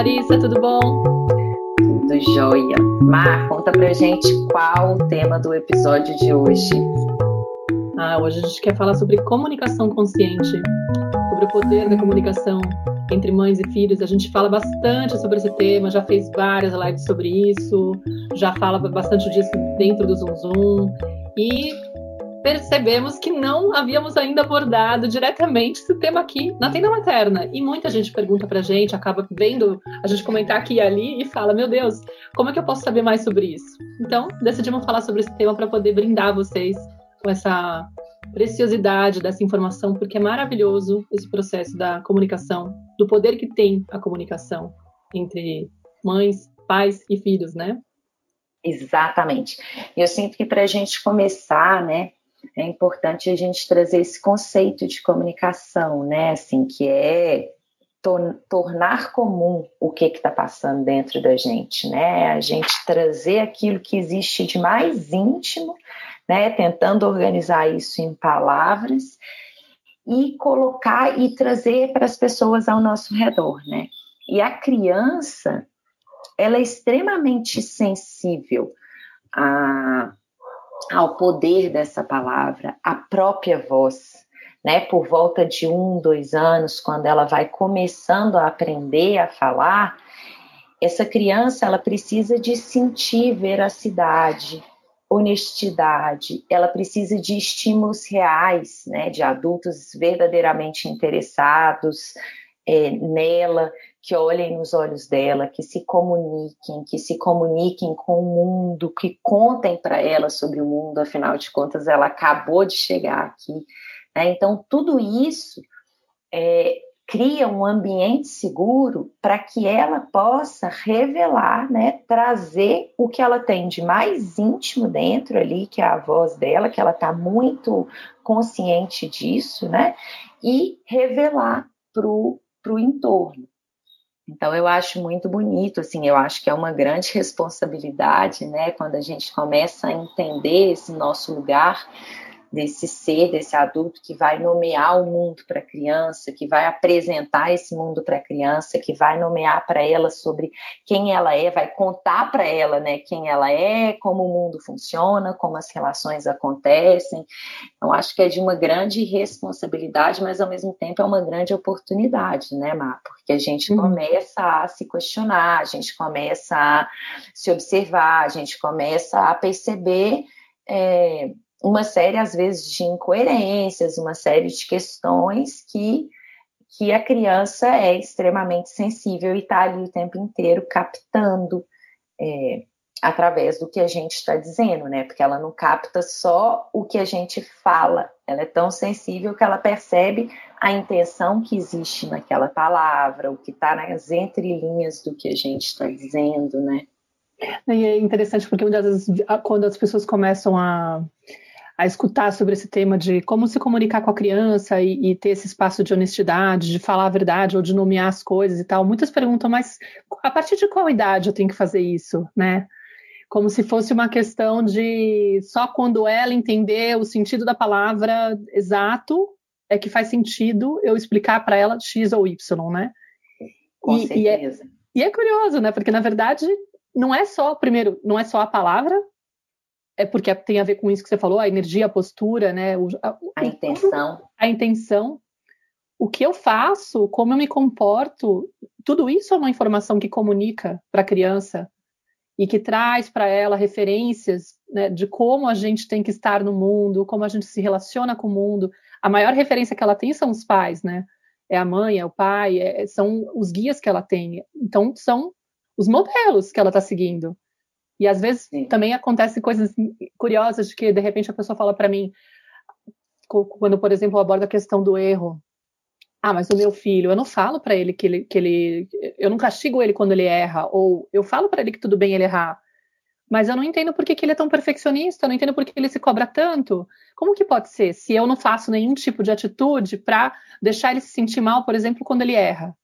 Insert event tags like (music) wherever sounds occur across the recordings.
Larissa, tudo bom? Tudo jóia. Mar, conta pra gente qual o tema do episódio de hoje. Ah, hoje a gente quer falar sobre comunicação consciente, sobre o poder da comunicação entre mães e filhos. A gente fala bastante sobre esse tema, já fez várias lives sobre isso, já fala bastante disso dentro do Zoom Zoom. E percebemos que não havíamos ainda abordado diretamente esse tema aqui na tenda materna. E muita gente pergunta pra gente, acaba vendo a gente comentar aqui e ali e fala: Meu Deus, como é que eu posso saber mais sobre isso? Então, decidimos falar sobre esse tema para poder brindar vocês com essa preciosidade dessa informação, porque é maravilhoso esse processo da comunicação, do poder que tem a comunicação entre mães, pais e filhos, né? Exatamente. Eu sinto que para a gente começar, né, é importante a gente trazer esse conceito de comunicação, né? Assim, que é tornar comum o que está passando dentro da gente, né? A gente trazer aquilo que existe de mais íntimo, né? Tentando organizar isso em palavras e colocar e trazer para as pessoas ao nosso redor, né? E a criança, ela é extremamente sensível a ao poder dessa palavra, à própria voz, né? Por volta de um, dois anos, quando ela vai começando a aprender a falar, essa criança ela precisa de sentir veracidade, honestidade, ela precisa de estímulos reais, né? De adultos verdadeiramente interessados é, nela, que olhem nos olhos dela, que se comuniquem, que se comuniquem com o mundo, que contem para ela sobre o mundo, afinal de contas, ela acabou de chegar aqui. Né? Então, tudo isso é, cria um ambiente seguro para que ela possa revelar, né, trazer o que ela tem de mais íntimo dentro ali, que é a voz dela, que ela está muito consciente disso, né, e revelar para o entorno. Então eu acho muito bonito, assim, eu acho que é uma grande responsabilidade, né, quando a gente começa a entender esse nosso lugar desse ser, desse adulto que vai nomear o mundo para a criança, que vai apresentar esse mundo para a criança, que vai nomear para ela sobre quem ela é, vai contar para ela, né, quem ela é, como o mundo funciona, como as relações acontecem. Então acho que é de uma grande responsabilidade, mas ao mesmo tempo é uma grande oportunidade, né, Má? Porque a gente uhum. começa a se questionar, a gente começa a se observar, a gente começa a perceber é, uma série, às vezes, de incoerências, uma série de questões que, que a criança é extremamente sensível e está ali o tempo inteiro captando é, através do que a gente está dizendo, né? Porque ela não capta só o que a gente fala, ela é tão sensível que ela percebe a intenção que existe naquela palavra, o que está nas entrelinhas do que a gente está dizendo, né? E é interessante porque muitas vezes, quando as pessoas começam a a escutar sobre esse tema de como se comunicar com a criança e, e, ter esse espaço de honestidade, de falar a verdade ou de nomear as coisas e tal. Muitas perguntam, mas a partir de qual idade eu tenho que fazer isso, né? Como se fosse uma questão de só quando ela entender o sentido da palavra exato é que faz sentido eu explicar para ela X ou Y, né? Com e, certeza. E é, e é curioso, né? Porque na verdade não é só, primeiro, não é só a palavra, é porque tem a ver com isso que você falou, a energia, a postura, né? O, a, a intenção. A intenção. O que eu faço, como eu me comporto, tudo isso é uma informação que comunica para a criança e que traz para ela referências né, de como a gente tem que estar no mundo, como a gente se relaciona com o mundo. A maior referência que ela tem são os pais, né? É a mãe, é o pai, é, são os guias que ela tem. Então, são os modelos que ela está seguindo. E às vezes Sim. também acontecem coisas curiosas de que de repente a pessoa fala para mim, quando por exemplo eu abordo a questão do erro, ah, mas o meu filho, eu não falo para ele que ele, que ele, eu não castigo ele quando ele erra, ou eu falo para ele que tudo bem ele errar, mas eu não entendo por que, que ele é tão perfeccionista, eu não entendo por que ele se cobra tanto. Como que pode ser se eu não faço nenhum tipo de atitude para deixar ele se sentir mal, por exemplo, quando ele erra?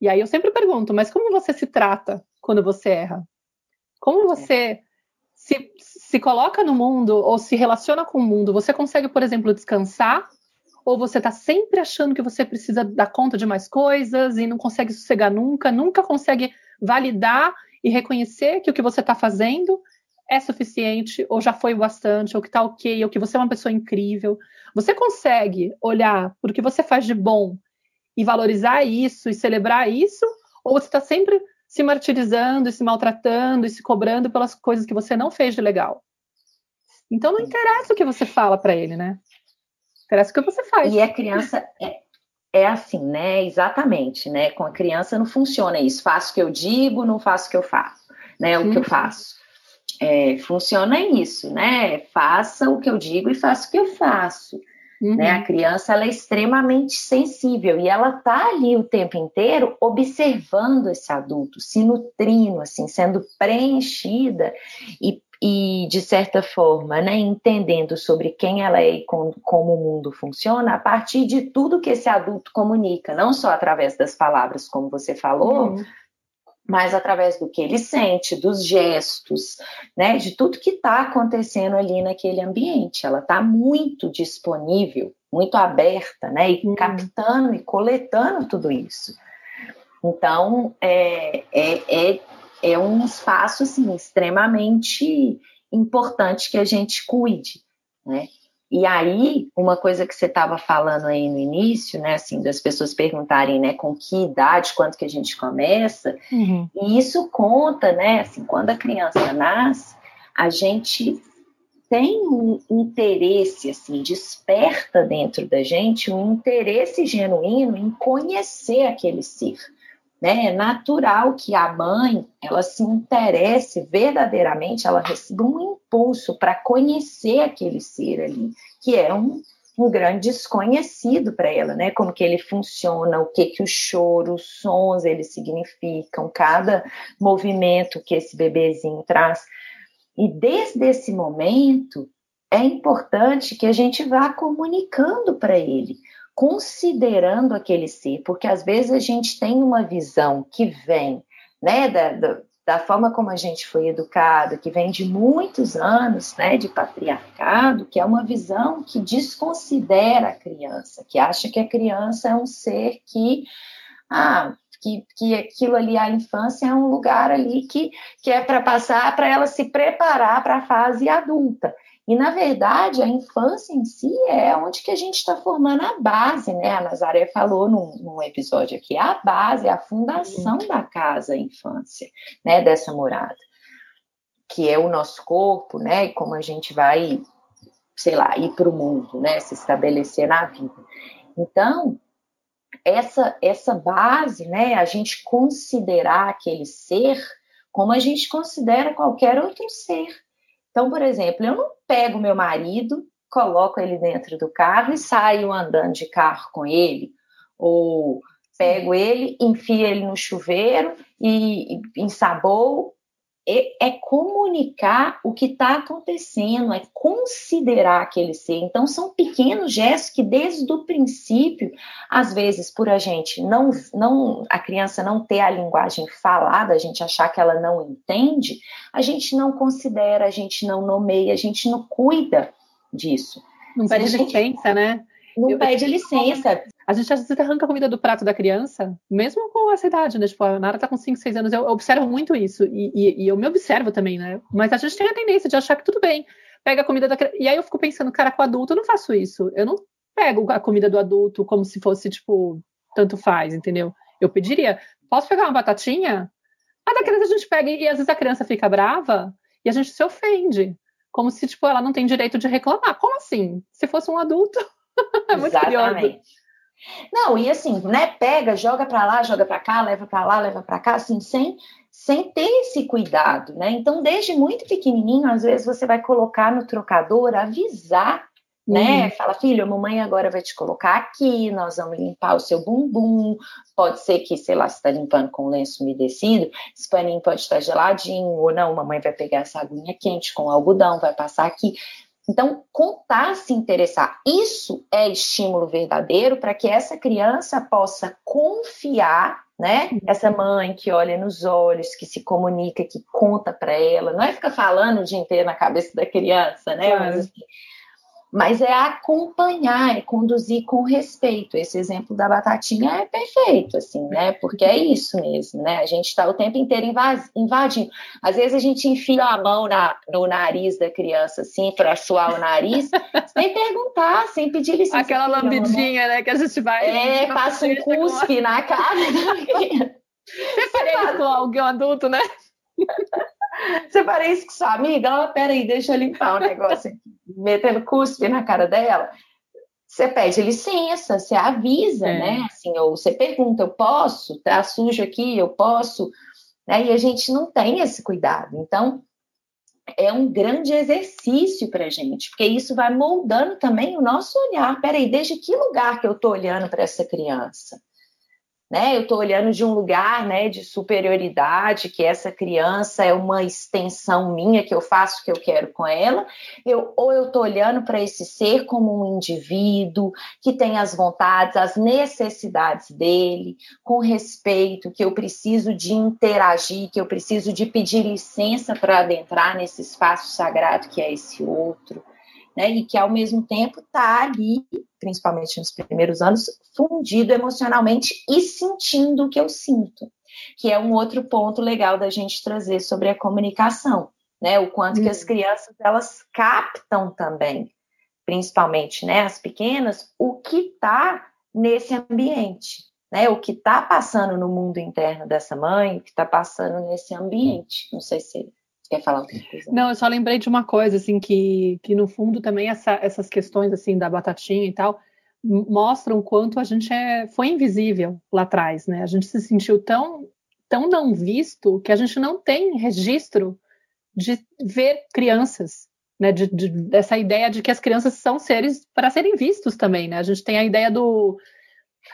E aí eu sempre pergunto, mas como você se trata quando você erra? Como você se, se coloca no mundo ou se relaciona com o mundo? Você consegue, por exemplo, descansar? Ou você está sempre achando que você precisa dar conta de mais coisas e não consegue sossegar nunca, nunca consegue validar e reconhecer que o que você está fazendo é suficiente, ou já foi bastante, ou que está ok, ou que você é uma pessoa incrível. Você consegue olhar para o que você faz de bom e valorizar isso e celebrar isso, ou você está sempre se martirizando e se maltratando e se cobrando pelas coisas que você não fez de legal? Então não interessa o que você fala para ele, né? Interessa o que você faz. E a criança é, é assim, né? Exatamente, né? Com a criança não funciona isso. Faço o que eu digo, não faço o que eu faço, né? O que eu faço. É, funciona isso, né? Faça o que eu digo e faça o que eu faço. Uhum. Né? A criança ela é extremamente sensível e ela tá ali o tempo inteiro observando esse adulto, se nutrindo, assim, sendo preenchida e, e de certa forma, né, entendendo sobre quem ela é e com, como o mundo funciona a partir de tudo que esse adulto comunica, não só através das palavras, como você falou. Uhum mas através do que ele sente, dos gestos, né, de tudo que está acontecendo ali naquele ambiente. Ela está muito disponível, muito aberta, né, e hum. captando e coletando tudo isso. Então, é, é, é, é um espaço assim, extremamente importante que a gente cuide, né? E aí, uma coisa que você estava falando aí no início, né, assim, das pessoas perguntarem, né, com que idade, quanto que a gente começa, uhum. e isso conta, né, assim, quando a criança nasce, a gente tem um interesse, assim, desperta dentro da gente um interesse genuíno em conhecer aquele ser, né? É natural que a mãe ela se interesse verdadeiramente, ela receba um impulso para conhecer aquele ser ali, que é um, um grande desconhecido para ela, né? Como que ele funciona, o que que o choro, os sons eles significam, cada movimento que esse bebezinho traz. E desde esse momento é importante que a gente vá comunicando para ele considerando aquele ser, porque às vezes a gente tem uma visão que vem, né, da, da, forma como a gente foi educado, que vem de muitos anos, né, de patriarcado, que é uma visão que desconsidera a criança, que acha que a criança é um ser que, ah, que, que aquilo ali, a infância é um lugar ali que, que é para passar, para ela se preparar para a fase adulta. E, na verdade, a infância em si é onde que a gente está formando a base, né? A Nazaré falou num, num, episódio aqui, a base, a fundação da casa, a infância, né? Dessa morada, que é o nosso corpo, né? E como a gente vai, sei lá, ir para o mundo, né? Se estabelecer na vida. Então, essa, essa base, né? A gente considerar aquele ser como a gente considera qualquer outro ser então, por exemplo, eu não pego meu marido, coloco ele dentro do carro e saio andando de carro com ele, ou pego ele, enfio ele no chuveiro e, ensabou é, é comunicar o que está acontecendo, é considerar aquele ser. Então, são pequenos gestos que, desde o princípio, às vezes, por a gente não, não, a criança não ter a linguagem falada, a gente achar que ela não entende, a gente não considera, a gente não nomeia, a gente não cuida disso. Não pede gente... licença, né? Não eu, pede licença. A gente às vezes arranca a comida do prato da criança, mesmo com essa idade, né? Tipo, a Nara tá com 5, 6 anos, eu observo muito isso. E, e, e, eu me observo também, né? Mas a gente tem a tendência de achar que tudo bem. Pega a comida da criança. E aí eu fico pensando, cara, com adulto eu não faço isso. Eu não pego a comida do adulto como se fosse, tipo, tanto faz, entendeu? Eu pediria, posso pegar uma batatinha? A da criança a gente pega e, às vezes a criança fica brava e a gente se ofende. Como se, tipo, ela não tem direito de reclamar. Como assim? Se fosse um adulto. (laughs) é muito Exatamente. curioso. Não, e assim, né, pega, joga para lá, joga para cá, leva para lá, leva para cá, assim, sem sem ter esse cuidado, né? Então, desde muito pequenininho, às vezes você vai colocar no trocador, avisar, né? Uhum. Fala, filho, a mamãe agora vai te colocar aqui, nós vamos limpar o seu bumbum. Pode ser que, sei lá, você está limpando com lenço umedecido, esse paninho pode estar geladinho, ou não, mamãe vai pegar essa aguinha quente com algodão, vai passar aqui. Então, contar, se interessar, isso é estímulo verdadeiro para que essa criança possa confiar, né? Essa mãe que olha nos olhos, que se comunica, que conta para ela, não é ficar falando o dia inteiro na cabeça da criança, né? Mas, assim, mas é acompanhar, é conduzir com respeito. Esse exemplo da batatinha é perfeito, assim, né? Porque é isso mesmo, né? A gente está o tempo inteiro invadindo. Às vezes a gente enfia a mão na, no nariz da criança, assim, para suar o nariz, (laughs) sem perguntar, sem pedir licença. Aquela lambidinha, né? Que a gente vai. É, passa um cuspe com... na cara da (laughs) criança. Você com alguém adulto, né? (laughs) Você parece com sua amiga? Oh, peraí, deixa eu limpar o negócio aqui. Metendo cuspe na cara dela. Você pede licença, você avisa, é. né? Assim, ou você pergunta, eu posso? Tá sujo aqui, eu posso? Né? E a gente não tem esse cuidado. Então, é um grande exercício para a gente, porque isso vai moldando também o nosso olhar. Peraí, desde que lugar que eu estou olhando para essa criança? Né? Eu estou olhando de um lugar, né, de superioridade, que essa criança é uma extensão minha que eu faço o que eu quero com ela, eu, ou eu estou olhando para esse ser como um indivíduo que tem as vontades, as necessidades dele, com respeito, que eu preciso de interagir, que eu preciso de pedir licença para adentrar nesse espaço sagrado que é esse outro né? E que ao mesmo tempo está ali, principalmente nos primeiros anos, fundido emocionalmente e sentindo o que eu sinto, que é um outro ponto legal da gente trazer sobre a comunicação, né? O quanto uhum. que as uhum. crianças elas captam também, principalmente, né? As pequenas, o que está nesse ambiente. Né, o que está passando no mundo interno dessa mãe, o que está passando nesse ambiente. Não sei se Quer falar outra coisa? Não, eu só lembrei de uma coisa, assim, que, que no fundo também essa, essas questões, assim, da batatinha e tal, mostram quanto a gente é, foi invisível lá atrás, né? A gente se sentiu tão, tão não visto que a gente não tem registro de ver crianças, né? De, de, dessa ideia de que as crianças são seres para serem vistos também, né? A gente tem a ideia do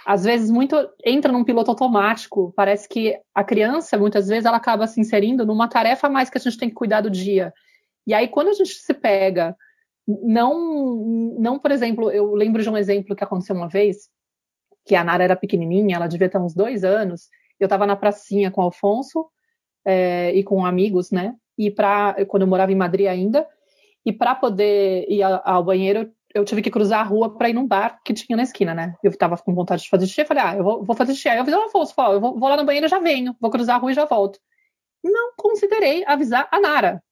às vezes muito entra num piloto automático. Parece que a criança, muitas vezes, ela acaba se inserindo numa tarefa mais que a gente tem que cuidar do dia. E aí, quando a gente se pega, não, não, por exemplo, eu lembro de um exemplo que aconteceu uma vez, que a Nara era pequenininha, ela devia ter uns dois anos. Eu estava na pracinha com o Alfonso é, e com amigos, né? E para quando eu morava em Madrid ainda, e para poder ir ao banheiro, eu tive que cruzar a rua para ir num bar que tinha na esquina, né? Eu tava com vontade de fazer xixi, falei, ah, eu vou, vou fazer xixi. Aí eu avisei o Afonso, eu vou, vou, lá no banheiro e já venho, vou cruzar a rua e já volto. Não considerei avisar a Nara.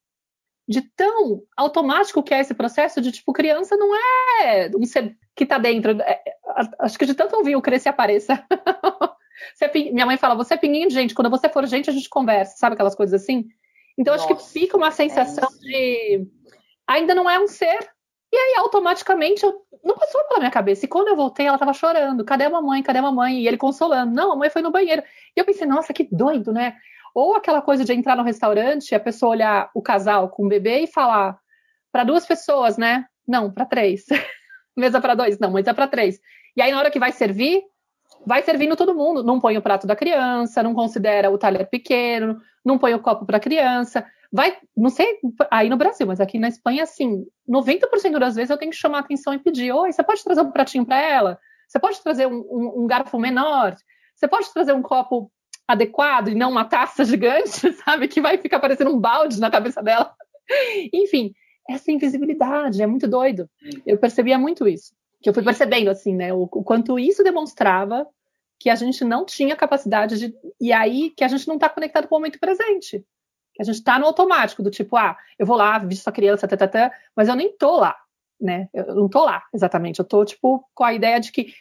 De tão automático que é esse processo de, tipo, criança não é um ser que tá dentro. É, é acho que de tanto ouvir o crescer apareça. (laughs) é minha mãe fala, você é pinguinho de gente, quando você for gente, a gente conversa, sabe aquelas coisas assim? Então, Nossa, acho que fica uma sensação é de ainda não é um ser e aí, automaticamente, eu, não passou pela minha cabeça. E quando eu voltei, ela tava chorando. Cadê a mamãe? Cadê a mamãe? E ele consolando. Não, a mãe foi no banheiro. E eu pensei, nossa, que doido, né? Ou aquela coisa de entrar no restaurante, a pessoa olhar o casal com o bebê e falar para duas pessoas, né? Não, para três. (laughs) mesa para dois, não, mesa para três. E aí, na hora que vai servir, vai servindo todo mundo. Não põe o prato da criança, não considera o talher pequeno, não põe o copo para a criança vai, não sei aí no Brasil, mas aqui na Espanha, assim, 90% das vezes eu tenho que chamar a atenção e pedir: oi, você pode trazer um pratinho para ela? Você pode trazer um, um, um, garfo menor? Você pode trazer um copo adequado e não uma taça (laughs) gigante, sabe? Que vai ficar parecendo um balde na cabeça dela. (laughs) Enfim, essa invisibilidade é muito doido. Eu percebia muito isso. Que eu fui percebendo, assim, né? O, o quanto isso demonstrava que a gente não tinha capacidade de. E aí que a gente não está conectado com o momento presente que a gente está no automático, do tipo, ah, eu vou lá, visto a criança, tata, tata, mas eu nem tô lá, né? Eu não tô lá, exatamente. Eu tô, tipo, com a ideia de que.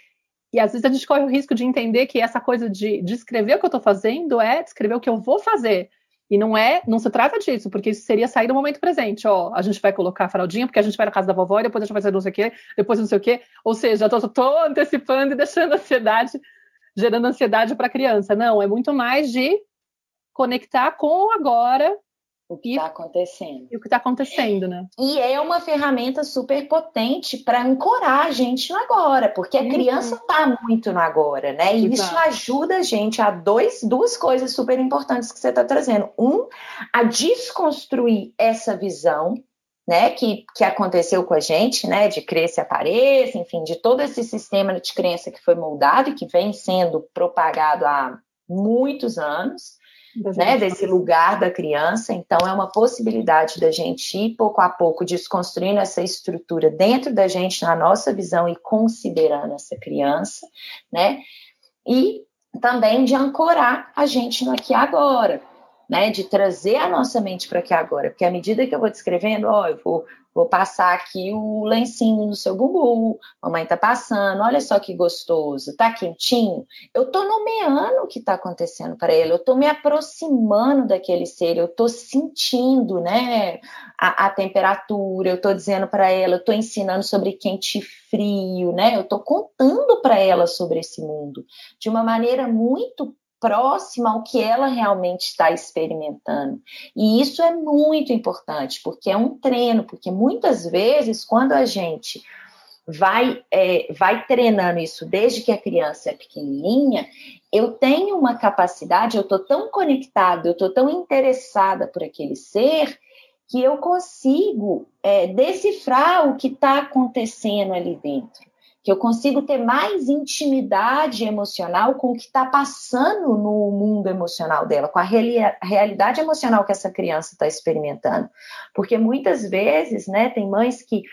E às vezes a gente corre o risco de entender que essa coisa de descrever o que eu tô fazendo é descrever o que eu vou fazer. E não é, não se trata disso, porque isso seria sair do momento presente. Ó, a gente vai colocar a fraldinha, porque a gente vai na casa da vovó, e depois a gente vai fazer não sei o quê, depois não sei o quê. Ou seja, eu tô antecipando e (laughs) deixando ansiedade, gerando ansiedade para a criança. Não, é muito mais de conectar com agora o que está acontecendo. E o que está acontecendo, né? E é uma ferramenta super potente para ancorar a gente no agora, porque a uhum. criança está muito no agora, né? E Exato. isso ajuda a gente a dois, duas coisas super importantes que você está trazendo. Um, a desconstruir essa visão. Né, que, que aconteceu com a gente, né, de cresça e apareça, enfim, de todo esse sistema de crença que foi moldado e que vem sendo propagado há muitos anos, né, desse lugar da criança. Então, é uma possibilidade da gente ir pouco a pouco desconstruindo essa estrutura dentro da gente, na nossa visão e considerando essa criança, né? E também de ancorar a gente no aqui e agora, né? De trazer a nossa mente para aqui agora. Porque à medida que eu vou descrevendo, ó, eu vou Vou passar aqui o lencinho no seu bumbum, mamãe tá passando, olha só que gostoso, tá quentinho. Eu tô nomeando o que tá acontecendo para ele, eu tô me aproximando daquele ser, eu tô sentindo, né, a, a temperatura, eu tô dizendo para ela, eu tô ensinando sobre quente e frio, né, eu tô contando para ela sobre esse mundo de uma maneira muito próxima ao que ela realmente está experimentando. E isso é muito importante, porque é um treino, porque muitas vezes, quando a gente vai, é, vai treinando isso desde que a criança é pequenininha, eu tenho uma capacidade, eu estou tão conectada, eu estou tão interessada por aquele ser, que eu consigo é, decifrar o que está acontecendo ali dentro que eu consigo ter mais intimidade emocional com o que está passando no mundo emocional dela, com a realidade emocional que essa criança está experimentando. Porque muitas vezes, né, tem mães que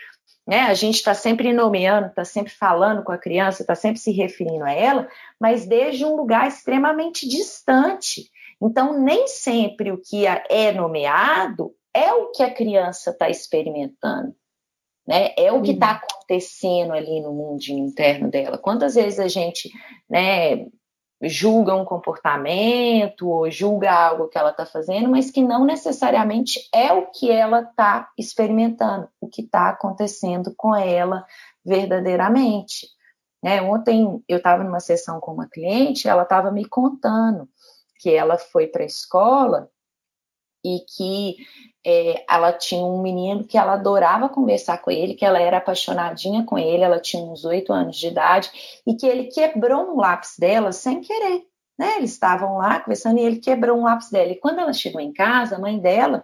né, a gente está sempre nomeando, está sempre falando com a criança, está sempre se referindo a ela, mas desde um lugar extremamente distante. Então, nem sempre o que é nomeado é o que a criança está experimentando. Né? É o que está uhum. acontecendo ali no mundo interno dela. Quantas vezes a gente né, julga um comportamento ou julga algo que ela está fazendo, mas que não necessariamente é o que ela está experimentando, o que está acontecendo com ela verdadeiramente. Né? Ontem eu estava numa sessão com uma cliente, ela estava me contando que ela foi para a escola e que é, ela tinha um menino que ela adorava conversar com ele, que ela era apaixonadinha com ele, ela tinha uns oito anos de idade, e que ele quebrou um lápis dela sem querer. Né? Eles estavam lá conversando e ele quebrou um lápis dela. E quando ela chegou em casa, a mãe dela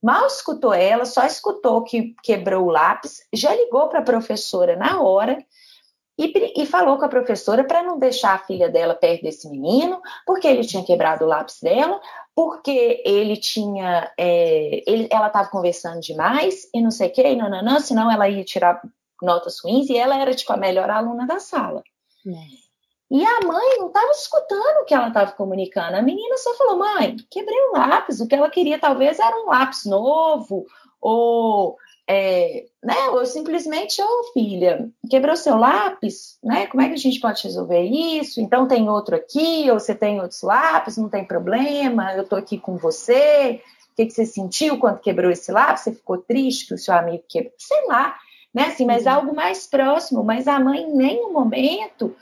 mal escutou ela, só escutou que quebrou o lápis, já ligou para a professora na hora e, e falou com a professora para não deixar a filha dela perto desse menino, porque ele tinha quebrado o lápis dela, porque ele tinha. É, ele, ela estava conversando demais e não sei o que, e não, não, não, senão ela ia tirar notas ruins e ela era tipo a melhor aluna da sala. É. E a mãe não estava escutando o que ela estava comunicando. A menina só falou: mãe, quebrei um lápis. O que ela queria talvez era um lápis novo, ou é, né, ou simplesmente, ô oh, filha, quebrou seu lápis, né? Como é que a gente pode resolver isso? Então tem outro aqui, ou você tem outros lápis, não tem problema, eu tô aqui com você. O que, que você sentiu quando quebrou esse lápis? Você ficou triste que o seu amigo quebrou? Sei lá, né? Assim, mas uhum. algo mais próximo, mas a mãe em nenhum momento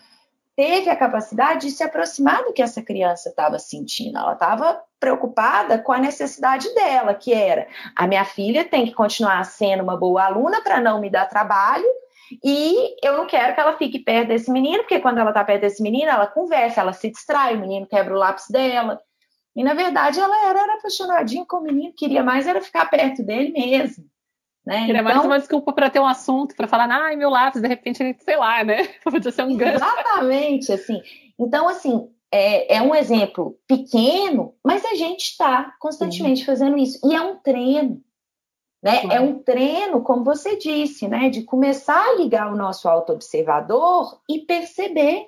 teve a capacidade de se aproximar do que essa criança estava sentindo. Ela estava preocupada com a necessidade dela, que era: a minha filha tem que continuar sendo uma boa aluna para não me dar trabalho. E eu não quero que ela fique perto desse menino, porque quando ela está perto desse menino, ela conversa, ela se distrai, o menino quebra o lápis dela. E na verdade ela era, era apaixonadinha com o menino, queria mais era ficar perto dele mesmo. Né? Então, mais uma desculpa para ter um assunto, para falar, ai, meu lápis, de repente, sei lá, né? (laughs) Podia ser um gancho. Exatamente, assim. Então, assim, é, é, um exemplo pequeno, mas a gente está constantemente Sim. fazendo isso. E é um treino. Né? É um treino, como você disse, né? de começar a ligar o nosso auto-observador e perceber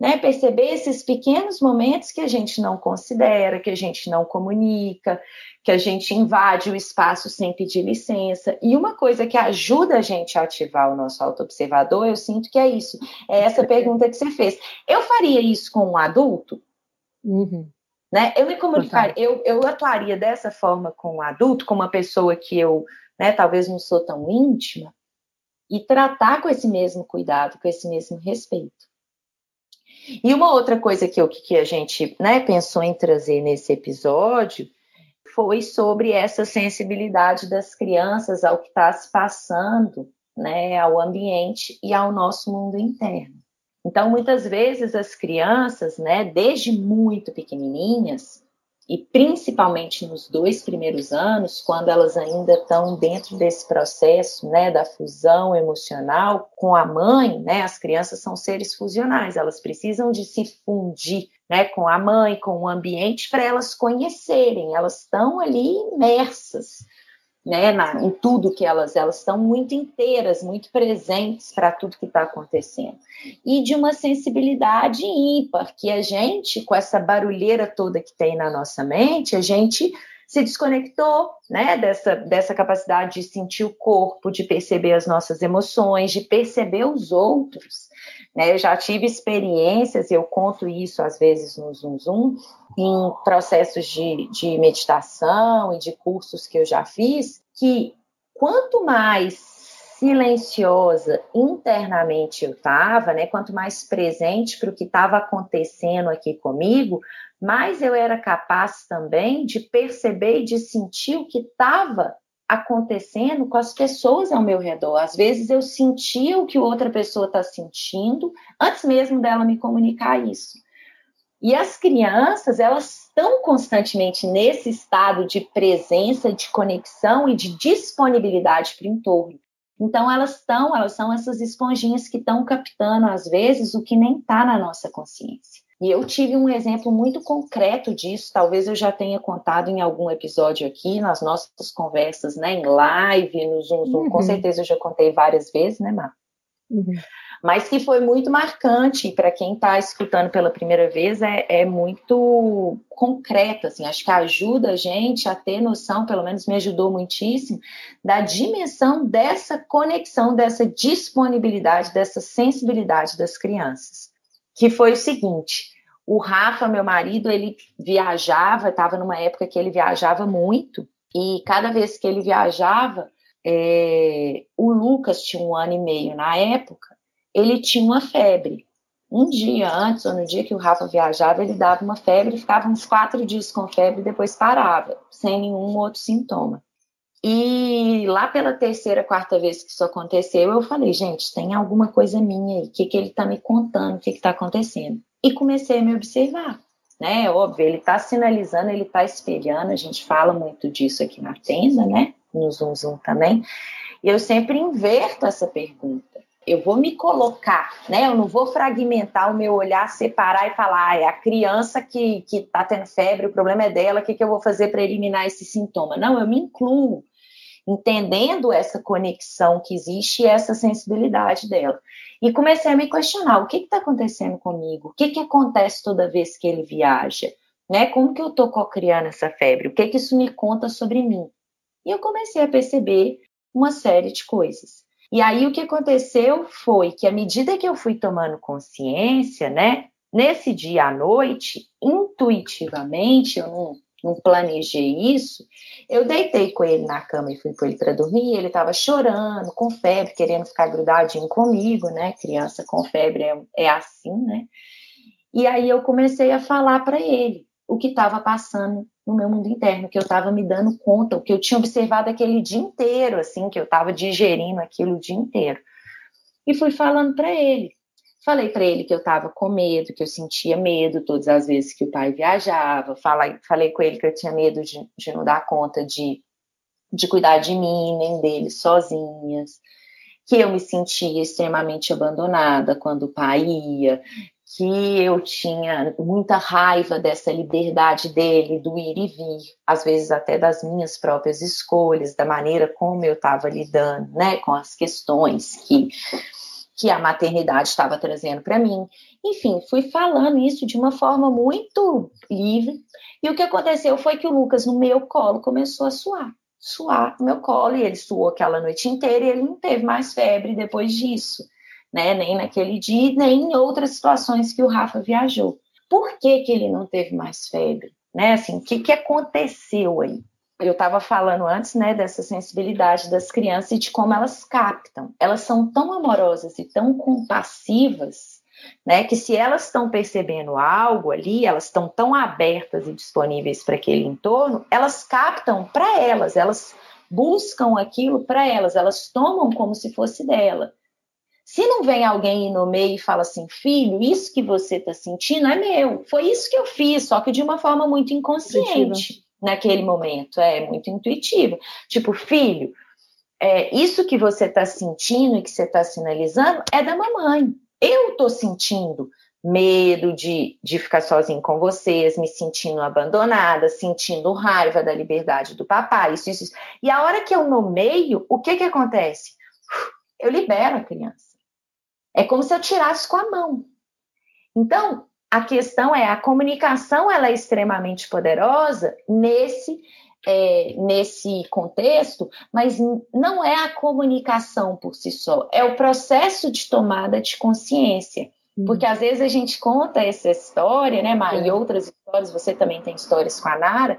né? Perceber esses pequenos momentos que a gente não considera, que a gente não comunica, que a gente invade o espaço sem pedir licença. E uma coisa que ajuda a gente a ativar o nosso autoobservador, eu sinto que é isso. É essa pergunta que você fez. Eu faria isso com um adulto? Uhum. Né? Eu me comunicaria, eu, eu atuaria dessa forma com um adulto, com uma pessoa que eu né, talvez não sou tão íntima, e tratar com esse mesmo cuidado, com esse mesmo respeito. E uma outra coisa que, eu, que a gente né, pensou em trazer nesse episódio foi sobre essa sensibilidade das crianças ao que está se passando, né, ao ambiente e ao nosso mundo interno. Então, muitas vezes as crianças, né, desde muito pequenininhas, e principalmente nos dois primeiros anos, quando elas ainda estão dentro desse processo, né, da fusão emocional com a mãe, né, as crianças são seres fusionais, elas precisam de se fundir, né, com a mãe, com o ambiente, para elas conhecerem, elas estão ali imersas né, na, em tudo que elas elas estão muito inteiras, muito presentes para tudo que está acontecendo e de uma sensibilidade ímpar que a gente com essa barulheira toda que tem na nossa mente a gente se desconectou, né, dessa dessa capacidade de sentir o corpo, de perceber as nossas emoções, de perceber os outros. Né? Eu já tive experiências, eu conto isso às vezes no Zoom Zoom, em processos de, de meditação e de cursos que eu já fiz, que quanto mais silenciosa internamente eu estava, né? Quanto mais presente para o que estava acontecendo aqui comigo, mais eu era capaz também de perceber e de sentir o que estava acontecendo com as pessoas ao meu redor. Às vezes eu sentia o que outra pessoa está sentindo antes mesmo dela me comunicar isso. E as crianças, elas estão constantemente nesse estado de presença, de conexão e de disponibilidade para o entorno. Então elas estão, elas são essas esponjinhas que estão captando às vezes o que nem está na nossa consciência. E eu tive um exemplo muito concreto disso, talvez eu já tenha contado em algum episódio aqui, nas nossas conversas, né, em live, no Zoom, Zoom. Uhum. com certeza eu já contei várias vezes, né, Mar? Uhum. Mas que foi muito marcante, para quem está escutando pela primeira vez, é, é muito concreto, assim, acho que ajuda a gente a ter noção, pelo menos me ajudou muitíssimo, da dimensão dessa conexão, dessa disponibilidade, dessa sensibilidade das crianças. Que foi o seguinte: o Rafa, meu marido, ele viajava, estava numa época que ele viajava muito, e cada vez que ele viajava, é, o Lucas tinha um ano e meio na época, ele tinha uma febre. Um dia antes, ou no dia que o Rafa viajava, ele dava uma febre, ficava uns quatro dias com febre e depois parava, sem nenhum outro sintoma. E lá pela terceira, quarta vez que isso aconteceu, eu falei, gente, tem alguma coisa minha aí, o que, que ele está me contando, o que está acontecendo? E comecei a me observar, né? Óbvio, ele está sinalizando, ele está espelhando, a gente fala muito disso aqui na tenda, né? No Zoom Zoom também. E eu sempre inverto essa pergunta. Eu vou me colocar, né? Eu não vou fragmentar o meu olhar, separar e falar, ah, é a criança que está tendo febre, o problema é dela, o que, que eu vou fazer para eliminar esse sintoma? Não, eu me incluo entendendo essa conexão que existe e essa sensibilidade dela. E comecei a me questionar: o que está acontecendo comigo? O que, que acontece toda vez que ele viaja? Né? Como que eu estou co-criando essa febre? O que, que isso me conta sobre mim? E eu comecei a perceber uma série de coisas. E aí o que aconteceu foi que à medida que eu fui tomando consciência, né, nesse dia à noite, intuitivamente, eu não não planejei isso, eu deitei com ele na cama e fui com ele para dormir. Ele estava chorando, com febre, querendo ficar grudadinho comigo, né? Criança com febre é, é assim, né? E aí eu comecei a falar para ele o que estava passando no meu mundo interno, que eu estava me dando conta, o que eu tinha observado aquele dia inteiro, assim, que eu estava digerindo aquilo o dia inteiro. E fui falando para ele. Falei para ele que eu estava com medo, que eu sentia medo todas as vezes que o pai viajava. Falei, falei com ele que eu tinha medo de, de não dar conta de, de cuidar de mim, nem dele sozinhas. Que eu me sentia extremamente abandonada quando o pai ia. Que eu tinha muita raiva dessa liberdade dele, do ir e vir, às vezes até das minhas próprias escolhas, da maneira como eu estava lidando né, com as questões que que a maternidade estava trazendo para mim. Enfim, fui falando isso de uma forma muito livre. E o que aconteceu foi que o Lucas, no meu colo, começou a suar. Suar no meu colo, e ele suou aquela noite inteira e ele não teve mais febre depois disso, né? Nem naquele dia, nem em outras situações que o Rafa viajou. Por que, que ele não teve mais febre? Né? Assim, o que, que aconteceu aí? eu estava falando antes, né, dessa sensibilidade das crianças e de como elas captam. Elas são tão amorosas e tão compassivas, né, que se elas estão percebendo algo ali, elas estão tão abertas e disponíveis para aquele entorno, elas captam para elas, elas buscam aquilo para elas, elas tomam como se fosse dela. Se não vem alguém no meio e fala assim, filho, isso que você está sentindo é meu. Foi isso que eu fiz, só que de uma forma muito inconsciente naquele momento. É muito intuitivo. Tipo, filho, é, isso que você está sentindo e que você está sinalizando é da mamãe. Eu estou sentindo, medo de, de ficar sozinho com vocês, me sentindo abandonada, sentindo raiva da liberdade do papai, isso, isso, isso. E a hora que eu nomeio, o que que acontece? Eu libero a criança. É como se eu tirasse com a mão. Então, a questão é, a comunicação ela é extremamente poderosa nesse é, nesse contexto, mas não é a comunicação por si só, é o processo de tomada de consciência. Uhum. Porque às vezes a gente conta essa história, né, Mar, e é. outras histórias, você também tem histórias com a Nara,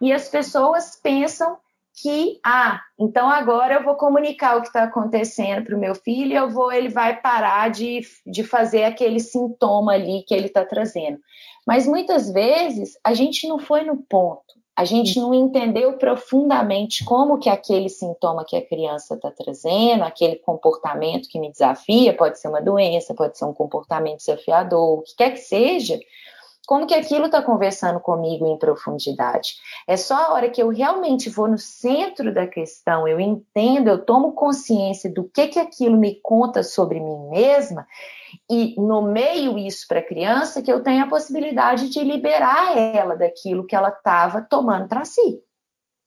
e as pessoas pensam que, ah, então agora eu vou comunicar o que está acontecendo para o meu filho, eu vou, ele vai parar de, de fazer aquele sintoma ali que ele está trazendo. Mas muitas vezes a gente não foi no ponto a gente não entendeu profundamente como que aquele sintoma que a criança está trazendo, aquele comportamento que me desafia, pode ser uma doença, pode ser um comportamento desafiador, o que quer que seja, como que aquilo está conversando comigo em profundidade. É só a hora que eu realmente vou no centro da questão, eu entendo, eu tomo consciência do que que aquilo me conta sobre mim mesma e nomeio isso para a criança que eu tenho a possibilidade de liberar ela daquilo que ela estava tomando para si,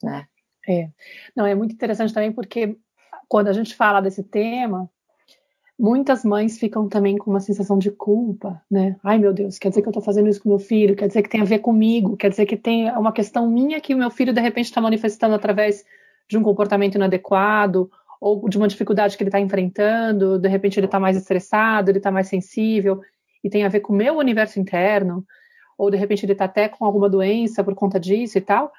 né? É. Não, é muito interessante também porque quando a gente fala desse tema, muitas mães ficam também com uma sensação de culpa, né? Ai, meu Deus, quer dizer que eu estou fazendo isso com meu filho, quer dizer que tem a ver comigo, quer dizer que tem uma questão minha que o meu filho de repente está manifestando através de um comportamento inadequado ou de uma dificuldade que ele está enfrentando, de repente ele está mais estressado, ele está mais sensível, e tem a ver com o meu universo interno, ou de repente ele está até com alguma doença por conta disso e tal,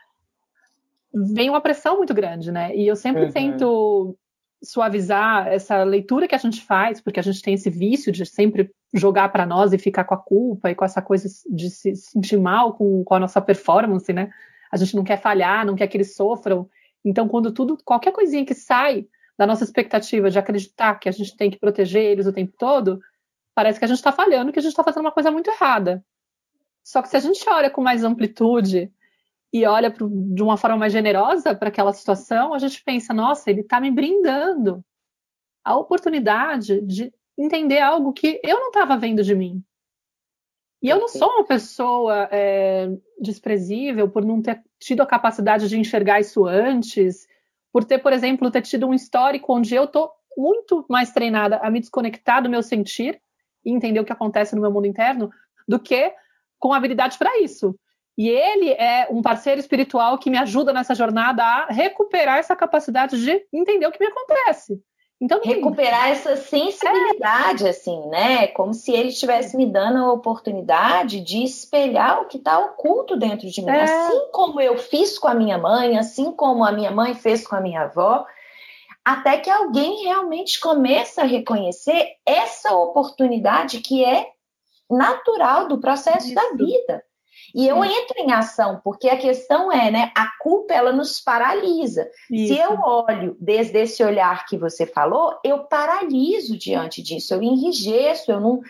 vem uma pressão muito grande, né? E eu sempre uhum. tento suavizar essa leitura que a gente faz, porque a gente tem esse vício de sempre jogar para nós e ficar com a culpa e com essa coisa de se sentir mal com, com a nossa performance, né? A gente não quer falhar, não quer que eles sofram. Então, quando tudo, qualquer coisinha que sai da nossa expectativa de acreditar que a gente tem que proteger eles o tempo todo, parece que a gente está falhando, que a gente está fazendo uma coisa muito errada. Só que se a gente olha com mais amplitude e olha pro, de uma forma mais generosa para aquela situação, a gente pensa, nossa, ele está me brindando a oportunidade de entender algo que eu não estava vendo de mim. E eu não sou uma pessoa é, desprezível por não ter tido a capacidade de enxergar isso antes por ter, por exemplo, ter tido um histórico onde eu tô muito mais treinada a me desconectar do meu sentir e entender o que acontece no meu mundo interno do que com habilidade para isso. E ele é um parceiro espiritual que me ajuda nessa jornada a recuperar essa capacidade de entender o que me acontece. Então, recuperar essa sensibilidade, é. assim, né? Como se ele estivesse me dando a oportunidade de espelhar o que está oculto dentro de mim. É. Assim como eu fiz com a minha mãe, assim como a minha mãe fez com a minha avó, até que alguém realmente comece a reconhecer essa oportunidade que é natural do processo Isso. da vida. E eu entro em ação, porque a questão é, né? A culpa ela nos paralisa. Isso. Se eu olho desde esse olhar que você falou, eu paraliso diante disso, eu enrijeço, eu não,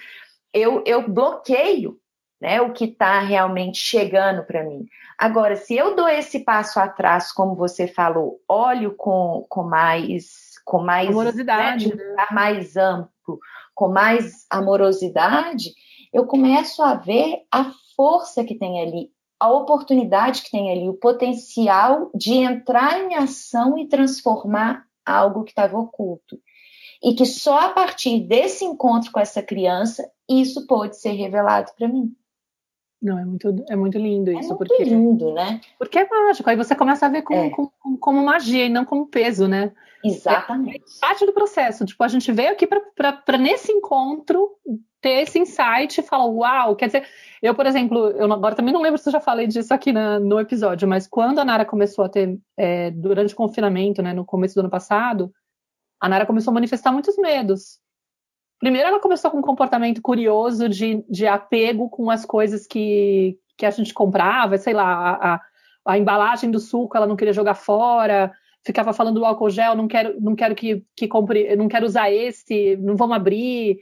eu, eu bloqueio, né? O que está realmente chegando para mim. Agora, se eu dou esse passo atrás, como você falou, olho com, com mais com mais amorosidade, né, né? mais amplo, com mais amorosidade, eu começo a ver a força que tem ali, a oportunidade que tem ali, o potencial de entrar em ação e transformar algo que estava oculto. E que só a partir desse encontro com essa criança isso pode ser revelado para mim. Não, é muito, é muito lindo isso. É muito porque, lindo, né? Porque é mágico. Aí você começa a ver como, é. como, como, magia e não como peso, né? Exatamente. É parte do processo. Tipo, a gente veio aqui para nesse encontro ter esse insight e falar, uau, quer dizer, eu, por exemplo, eu agora também não lembro se eu já falei disso aqui na, no episódio, mas quando a Nara começou a ter, é, durante o confinamento, né, no começo do ano passado, a Nara começou a manifestar muitos medos. Primeiro, ela começou com um comportamento curioso de, de apego com as coisas que, que a gente comprava, sei lá, a, a, a embalagem do suco ela não queria jogar fora, ficava falando do álcool gel, não quero, não quero que, que compre, não quero usar esse, não vamos abrir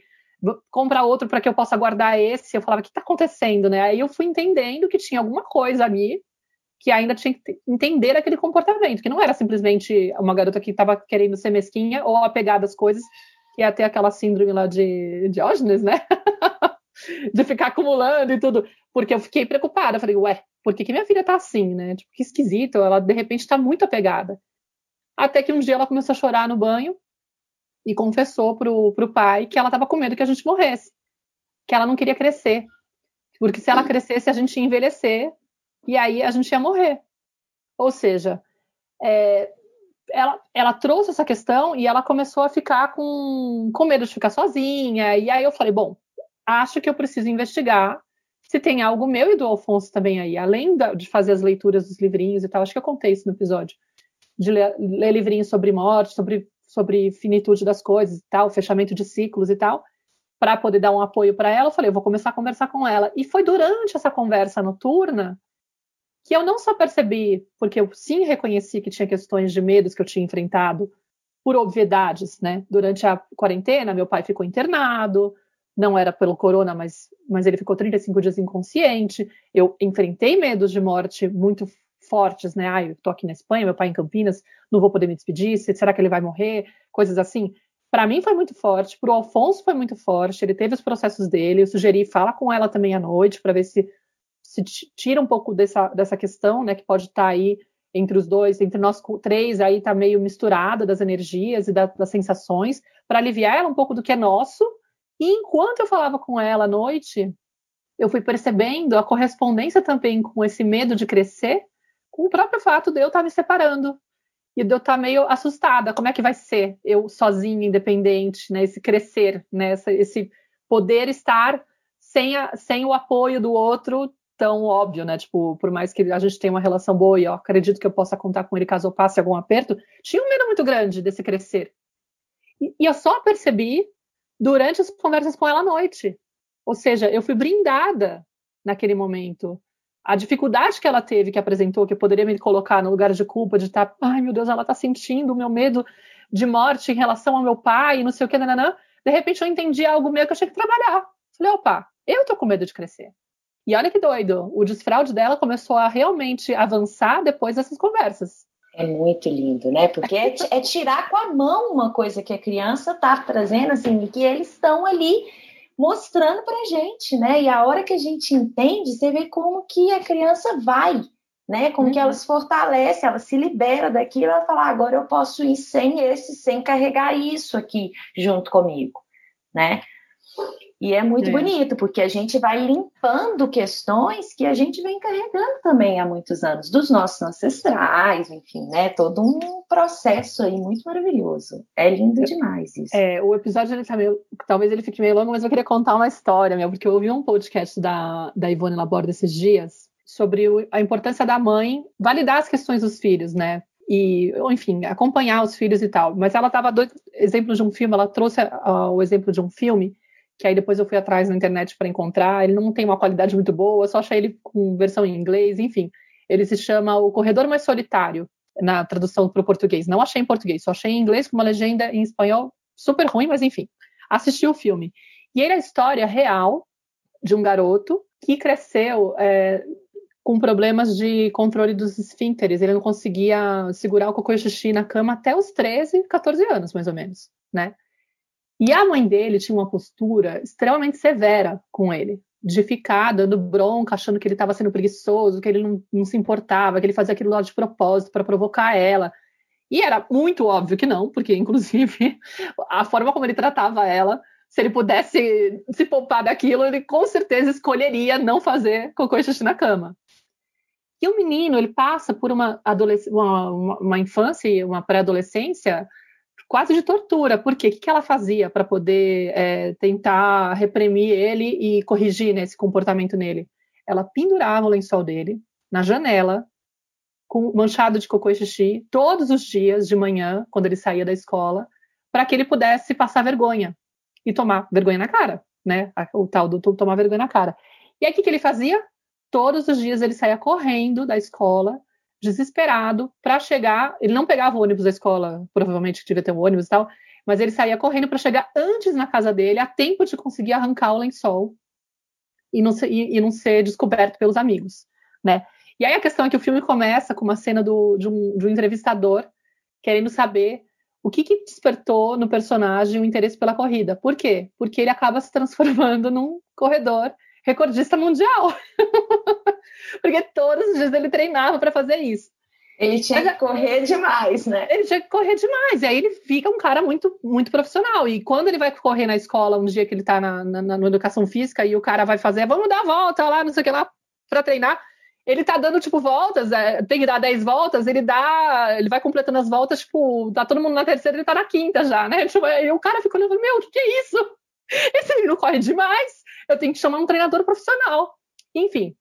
comprar outro para que eu possa guardar esse. Eu falava, o que está acontecendo, né? Aí eu fui entendendo que tinha alguma coisa ali que ainda tinha que entender aquele comportamento, que não era simplesmente uma garota que estava querendo ser mesquinha ou apegada às coisas, que ia ter aquela síndrome lá de Diógenes, né? (laughs) de ficar acumulando e tudo. Porque eu fiquei preocupada. Falei, ué, por que, que minha filha tá assim, né? Tipo, que esquisito. Ela, de repente, tá muito apegada. Até que um dia ela começou a chorar no banho e confessou pro, pro pai que ela tava com medo que a gente morresse. Que ela não queria crescer. Porque se ela crescesse, a gente ia envelhecer e aí a gente ia morrer. Ou seja, é, ela, ela trouxe essa questão e ela começou a ficar com, com medo de ficar sozinha. E aí eu falei, bom, acho que eu preciso investigar se tem algo meu e do Alfonso também aí, além da, de fazer as leituras dos livrinhos e tal. Acho que eu contei isso no episódio. De ler, ler livrinhos sobre morte, sobre, sobre finitude das coisas e tal, fechamento de ciclos e tal, para poder dar um apoio para ela. Eu falei, eu vou começar a conversar com ela. E foi durante essa conversa noturna que eu não só percebi, porque eu sim reconheci que tinha questões de medos que eu tinha enfrentado por obviedades, né? Durante a quarentena, meu pai ficou internado, não era pelo corona, mas, mas ele ficou 35 dias inconsciente. Eu enfrentei medos de morte muito fortes, né? Ah, eu tô aqui na Espanha, meu pai em Campinas, não vou poder me despedir, será que ele vai morrer? Coisas assim. Para mim foi muito forte, para o Alfonso foi muito forte, ele teve os processos dele, eu sugeri fala com ela também à noite para ver se se tira um pouco dessa, dessa questão, né, que pode estar tá aí entre os dois, entre nós três, aí tá meio misturada das energias e da, das sensações, para aliviar ela um pouco do que é nosso. E enquanto eu falava com ela à noite, eu fui percebendo a correspondência também com esse medo de crescer, o próprio fato de eu estar tá me separando e de eu estar tá meio assustada. Como é que vai ser eu sozinha, independente, né? Esse crescer, né? Esse, esse poder estar sem, a, sem o apoio do outro tão óbvio, né? Tipo, por mais que a gente tenha uma relação boa e eu acredito que eu possa contar com ele caso eu passe algum aperto, tinha um medo muito grande desse crescer. E, e eu só percebi durante as conversas com ela à noite. Ou seja, eu fui brindada naquele momento. A dificuldade que ela teve, que apresentou, que poderia me colocar no lugar de culpa, de estar, tá, ai meu Deus, ela está sentindo o meu medo de morte em relação ao meu pai, não sei o que, nananã. De repente eu entendi algo meu que eu tinha que trabalhar. Falei, opa, eu tô com medo de crescer. E olha que doido, o desfraude dela começou a realmente avançar depois dessas conversas. É muito lindo, né? Porque é, é tirar com a mão uma coisa que a criança está trazendo, assim, que eles estão ali mostrando pra gente, né? E a hora que a gente entende, você vê como que a criança vai, né? Como uhum. que ela se fortalece, ela se libera daquilo, ela fala, ah, agora eu posso ir sem esse, sem carregar isso aqui junto comigo, né? E é muito é. bonito, porque a gente vai limpando questões que a gente vem carregando também há muitos anos, dos nossos ancestrais, enfim, né? Todo um processo aí muito maravilhoso. É lindo demais isso. É, o episódio ele tá meio. Talvez ele fique meio longo, mas eu queria contar uma história, meu, porque eu ouvi um podcast da, da Ivone Laborde esses dias sobre o, a importância da mãe validar as questões dos filhos, né? e, enfim, acompanhar os filhos e tal. Mas ela estava dois exemplos de um filme, ela trouxe uh, o exemplo de um filme que aí depois eu fui atrás na internet para encontrar. Ele não tem uma qualidade muito boa, só achei ele com versão em inglês, enfim. Ele se chama O Corredor Mais Solitário, na tradução para o português. Não achei em português, só achei em inglês com uma legenda em espanhol super ruim, mas enfim. Assisti o filme. E ele é a história real de um garoto que cresceu é, com problemas de controle dos esfínteres. Ele não conseguia segurar o cocô e xixi na cama até os 13, 14 anos, mais ou menos, né? E a mãe dele tinha uma postura extremamente severa com ele, de ficar dando bronca, achando que ele estava sendo preguiçoso, que ele não, não, se importava, que ele fazia aquilo lá de propósito para provocar ela. E era muito óbvio que não, porque, inclusive, a forma como ele tratava ela, se ele pudesse se poupar daquilo, ele com certeza escolheria não fazer cocô e xixi na cama. E o menino, ele passa por uma, uma, uma, infância e uma pré-adolescência quase de tortura. Por quê? O que ela fazia para poder é, tentar reprimir ele e corrigir né, esse comportamento nele? Ela pendurava o lençol dele na janela, com manchado de cocô e xixi, todos os dias de manhã, quando ele saía da escola, para que ele pudesse passar vergonha e tomar vergonha na cara, né? O tal do tomar vergonha na cara. E aí o que, que ele fazia? Todos os dias ele saía correndo da escola desesperado para chegar. Ele não pegava o ônibus da escola, provavelmente devia ter um ônibus e tal, mas ele saía correndo para chegar antes na casa dele, a tempo de conseguir arrancar o lençol e não ser, e, e não ser descoberto pelos amigos, né? E aí a questão é que o filme começa com uma cena do, de, um, de um entrevistador querendo saber O que, que despertou no personagem o interesse pela corrida? Por quê? Porque ele acaba se transformando num corredor recordista mundial. (laughs) (laughs) Porque todos os dias ele treinava para fazer isso. Ele tinha que correr demais, né? Ele tinha que correr demais. E aí ele fica um cara muito, muito profissional. E quando ele vai correr na escola, um dia que ele está na, na, na, educação física, e o cara vai fazer, vamos dar a volta lá, não sei o que lá, para treinar. Ele tá dando, tipo, voltas, é, tem que dar 10 voltas, ele dá. Ele vai completando as voltas, tipo, tá todo mundo na terceira, ele tá na quinta já, né? Tipo, e o cara fica olhando, meu, o que, que é isso? (laughs) Esse menino corre demais, eu tenho que chamar um treinador profissional. Enfim,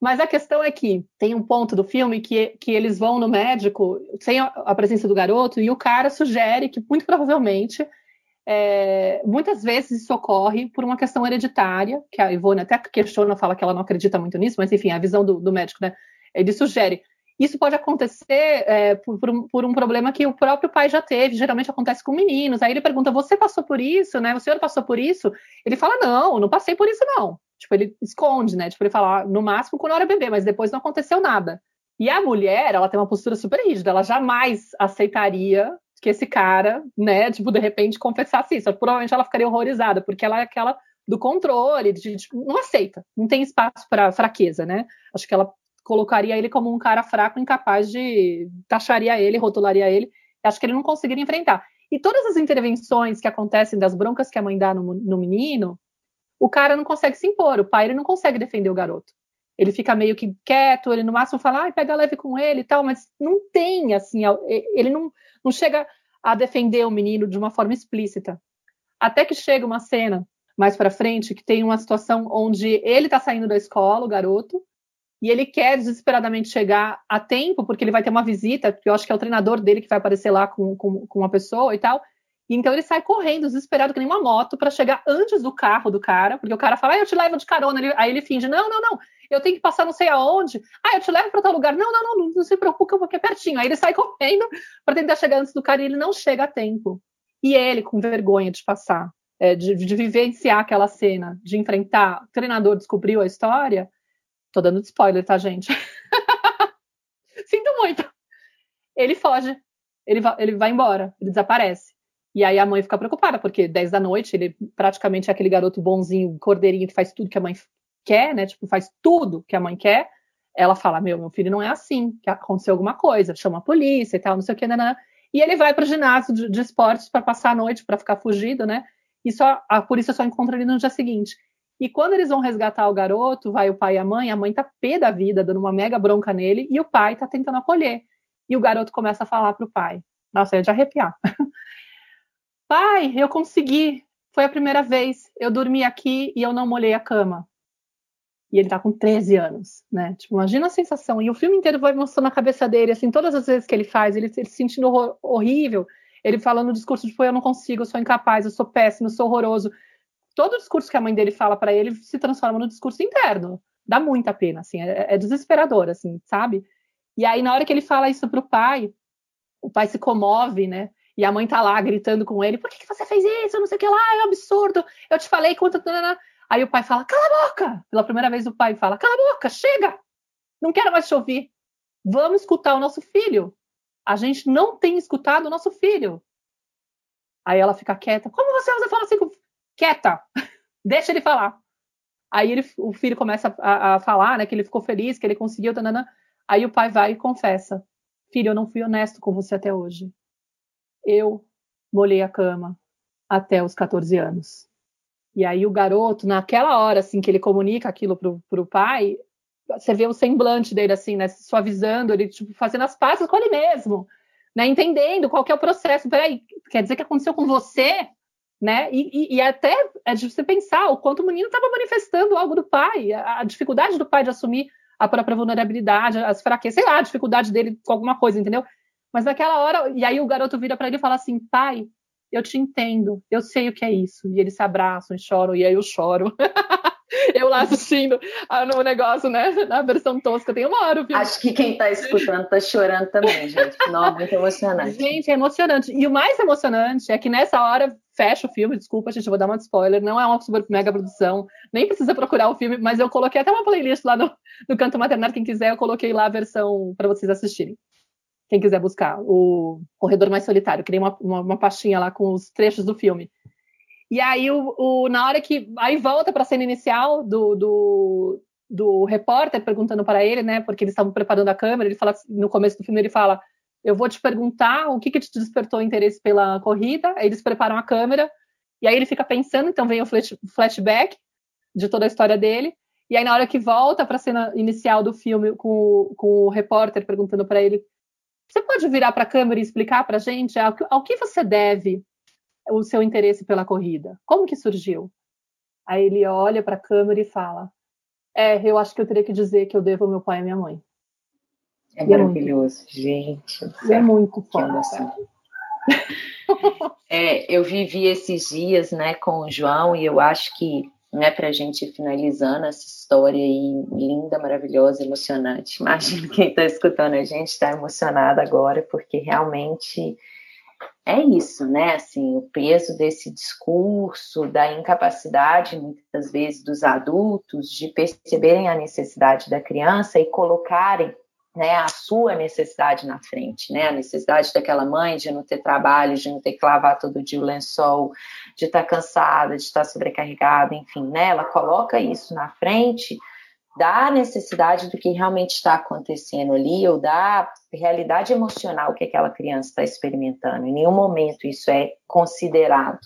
mas a questão é que tem um ponto do filme que, que eles vão no médico sem a, presença do garoto e o cara sugere que, muito provavelmente, é, muitas vezes isso ocorre por uma questão hereditária, que a Ivone até questiona, fala que ela não acredita muito nisso, mas enfim, a visão do, do médico, né? Ele sugere. Isso pode acontecer é, por, por, um, por, um, problema que o próprio pai já teve, geralmente acontece com meninos. Aí ele pergunta: Você passou por isso, né? O senhor passou por isso? Ele fala: Não, não passei por isso, não. Tipo, ele esconde, né? Tipo, ele fala, ah, no máximo quando era bebê, mas depois não aconteceu nada. E a mulher, ela tem uma postura super rígida, ela jamais aceitaria que esse cara, né, tipo, de repente confessasse isso. Provavelmente ela ficaria horrorizada, porque ela é aquela do controle, de, tipo, não aceita, não tem espaço para fraqueza, né? Acho que ela colocaria ele como um cara fraco, incapaz de taxaria ele, rotularia ele. Acho que ele não conseguiria enfrentar. E todas as intervenções que acontecem das broncas que a mãe dá no, no menino, o cara não consegue se impor, o pai ele não consegue defender o garoto. Ele fica meio que quieto, ele no máximo fala, ah, pega leve com ele e tal, mas não tem, assim, ele não, não chega a defender o menino de uma forma explícita. Até que chega uma cena mais para frente que tem uma situação onde ele tá saindo da escola, o garoto, e ele quer desesperadamente chegar a tempo, porque ele vai ter uma visita, que eu acho que é o treinador dele que vai aparecer lá com, com, com uma pessoa e tal, então ele sai correndo, desesperado, que nem uma moto, para chegar antes do carro do cara, porque o cara fala, ah, eu te levo de carona. Ele, aí ele finge, não, não, não, eu tenho que passar não sei aonde. Ah, eu te levo para tal lugar. Não, não, não, não, não se preocupe, porque é pertinho. Aí ele sai correndo para tentar chegar antes do cara e ele não chega a tempo. E ele, com vergonha de passar, é, de, de vivenciar aquela cena, de enfrentar, o treinador descobriu a história. Tô dando spoiler, tá, gente? (laughs) Sinto muito. Ele foge. Ele, va ele vai embora, ele desaparece. E aí a mãe fica preocupada, porque 10 da noite ele praticamente é aquele garoto bonzinho, cordeirinho, que faz tudo que a mãe quer, né? Tipo, faz tudo que a mãe quer. Ela fala: Meu, meu filho não é assim, que aconteceu alguma coisa, chama a polícia e tal, não sei o que, né? E ele vai para o ginásio de, de esportes para passar a noite, para ficar fugido, né? E só, a polícia só encontra ele no dia seguinte. E quando eles vão resgatar o garoto, vai o pai e a mãe, a mãe tá pé da vida, dando uma mega bronca nele, e o pai tá tentando acolher. E o garoto começa a falar pro pai. Nossa, é de arrepiar. (laughs) Pai, eu consegui. Foi a primeira vez. Eu dormi aqui e eu não molhei a cama. E ele tá com 13 anos, né? Tipo, imagina a sensação. E o filme inteiro vai mostrando a cabeça dele, assim, todas as vezes que ele faz, ele, ele se sentindo horrível. Ele falando o discurso de, tipo, eu não consigo, eu sou incapaz, eu sou péssimo, eu sou horroroso. Todo o discurso que a mãe dele fala para ele se transforma no discurso interno. Dá muita pena, assim, é, é desesperador, assim, sabe? E aí, na hora que ele fala isso pro pai, o pai se comove, né? E a mãe tá lá gritando com ele: por que, que você fez isso? Não sei o que lá, é um absurdo. Eu te falei quanto. Aí o pai fala: cala a boca. Pela primeira vez o pai fala: cala a boca, chega. Não quero mais te ouvir. Vamos escutar o nosso filho. A gente não tem escutado o nosso filho. Aí ela fica quieta. Como você usa fala assim? Quieta. (laughs) Deixa ele falar. Aí ele, o filho começa a, a, falar, né, que ele ficou feliz, que ele conseguiu, tanana. Aí o pai vai e confessa: Filho, eu não fui honesto com você até hoje eu molhei a cama até os 14 anos. E aí o garoto, naquela hora assim que ele comunica aquilo pro, pro pai, você vê o semblante dele assim, né, suavizando, ele tipo fazendo as pazes com ele mesmo, né, entendendo qual que é o processo. Peraí, quer dizer que aconteceu com você, né? E, e, e até é de você pensar o quanto o menino estava manifestando algo do pai, a, a, dificuldade do pai de assumir a própria vulnerabilidade, as fraquezas, sei lá, a dificuldade dele com alguma coisa, entendeu? Mas naquela hora, e aí o garoto vira para ele e fala assim: pai, eu te entendo, eu sei o que é isso. E eles se abraçam e choram, e aí eu choro. (laughs) eu lá assistindo no negócio, né? Na versão tosca, tem uma hora. Viu? Acho que quem tá escutando tá chorando também, gente. Não, muito emocionante. Gente, é emocionante. E o mais emocionante é que nessa hora fecha o filme, desculpa, gente, eu vou dar uma spoiler, não é uma super mega produção, nem precisa procurar o filme, mas eu coloquei até uma playlist lá no, no Canto Maternário, quem quiser, eu coloquei lá a versão para vocês assistirem. Quem quiser buscar, o Corredor Mais Solitário. Criei uma, uma, uma pastinha lá com os trechos do filme. E aí, o, o, na hora que. Aí volta para a cena inicial do, do, do repórter perguntando para ele, né? Porque eles estavam preparando a câmera. Ele fala no começo do filme, ele fala: Eu vou te perguntar o que, que te despertou interesse pela corrida. Aí eles preparam a câmera. E aí ele fica pensando, então vem o flash, flashback de toda a história dele. E aí, na hora que volta para a cena inicial do filme, com, com o repórter perguntando para ele: Você pode virar para a câmera e explicar para a gente ao, ao que você deve o seu interesse pela corrida? Como que surgiu? Aí ele olha para a câmera e fala: É, eu acho que eu teria que dizer que eu devo ao meu pai e à minha mãe. É e maravilhoso, é gente. É muito foda. É, eu vivi esses dias, né, com o João e eu acho que, né, para a gente finalizando essa história aí linda, maravilhosa, emocionante. Imagino quem está escutando a gente está emocionado agora porque realmente é isso, né? Assim, o peso desse discurso, da incapacidade, muitas vezes, dos adultos de perceberem a necessidade da criança e colocarem né, a sua necessidade na frente, né? A necessidade daquela mãe de não ter trabalho, de não ter que lavar todo dia o lençol, de estar cansada, de estar sobrecarregada, enfim, né? Ela coloca isso na frente da necessidade do que realmente está acontecendo ali, ou da realidade emocional que aquela criança está experimentando. Em nenhum momento isso é considerado.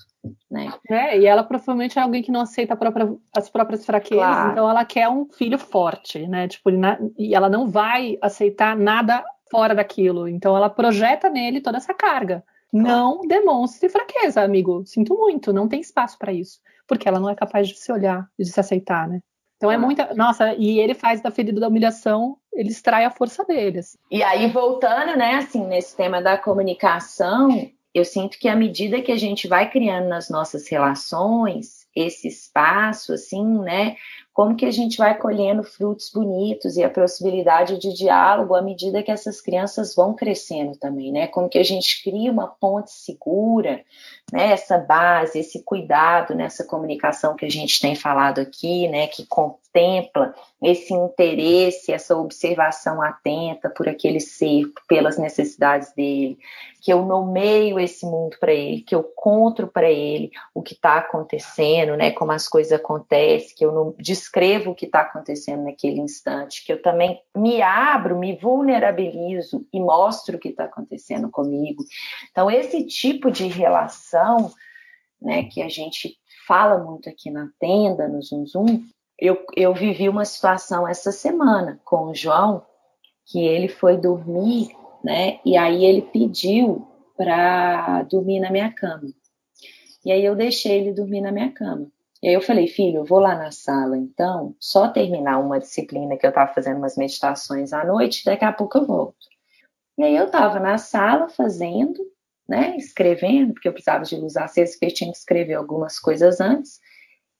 Né? É, e ela provavelmente é alguém que não aceita própria, as próprias fraquezas, claro. então ela quer um filho forte, né? Tipo, e ela não vai aceitar nada fora daquilo, então ela projeta nele toda essa carga. Não demonstre fraqueza, amigo. Sinto muito, não tem espaço para isso, porque ela não é capaz de se olhar e de se aceitar, né? Então é muita. Nossa, e ele faz da ferida da humilhação, ele extrai a força deles. E aí, voltando, né, assim, nesse tema da comunicação, eu sinto que à medida que a gente vai criando nas nossas relações esse espaço, assim, né, como que a gente vai colhendo frutos bonitos e a possibilidade de diálogo à medida que essas crianças vão crescendo também, né? Como que a gente cria uma ponte segura, né? Essa base, esse cuidado nessa comunicação que a gente tem falado aqui, né? Que contempla esse interesse, essa observação atenta por aquele ser, pelas necessidades dele, que eu nomeio esse mundo para ele, que eu conto para ele o que está acontecendo, né? Como as coisas acontecem, que eu não descrevo o que está acontecendo naquele instante, que eu também me abro, me vulnerabilizo e mostro o que está acontecendo comigo. Então, esse tipo de relação, né, que a gente fala muito aqui na tenda, no Zoom Zoom, eu, eu vivi uma situação essa semana com o João, que ele foi dormir, né, e aí ele pediu para dormir na minha cama. E aí eu deixei ele dormir na minha cama. E aí eu falei, filho, eu vou lá na sala, então, só terminar uma disciplina que eu estava fazendo umas meditações à noite, daqui a pouco eu volto. E aí eu estava na sala fazendo, né, escrevendo, porque eu precisava de luz acesa, porque eu tinha que escrever algumas coisas antes.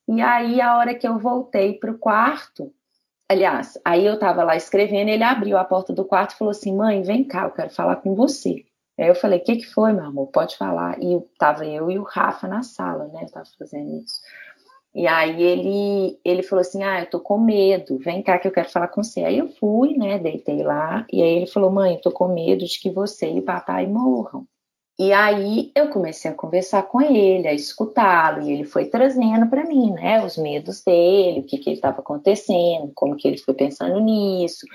E aí, a hora que eu voltei para o quarto, aliás, aí eu estava lá escrevendo, ele abriu a porta do quarto e falou assim, mãe, vem cá, eu quero falar com você. Aí eu falei, o que, que foi, meu amor? Pode falar. E estava eu e o Rafa na sala, né? Eu tava fazendo isso. E aí ele, ele falou assim: Ah, eu tô com medo, vem cá que eu quero falar com você. Aí eu fui, né? Deitei lá, e aí ele falou: Mãe, eu tô com medo de que você e papai morram. E aí eu comecei a conversar com ele, a escutá-lo, e ele foi trazendo para mim, né, os medos dele, o que que estava acontecendo, como que ele foi pensando nisso.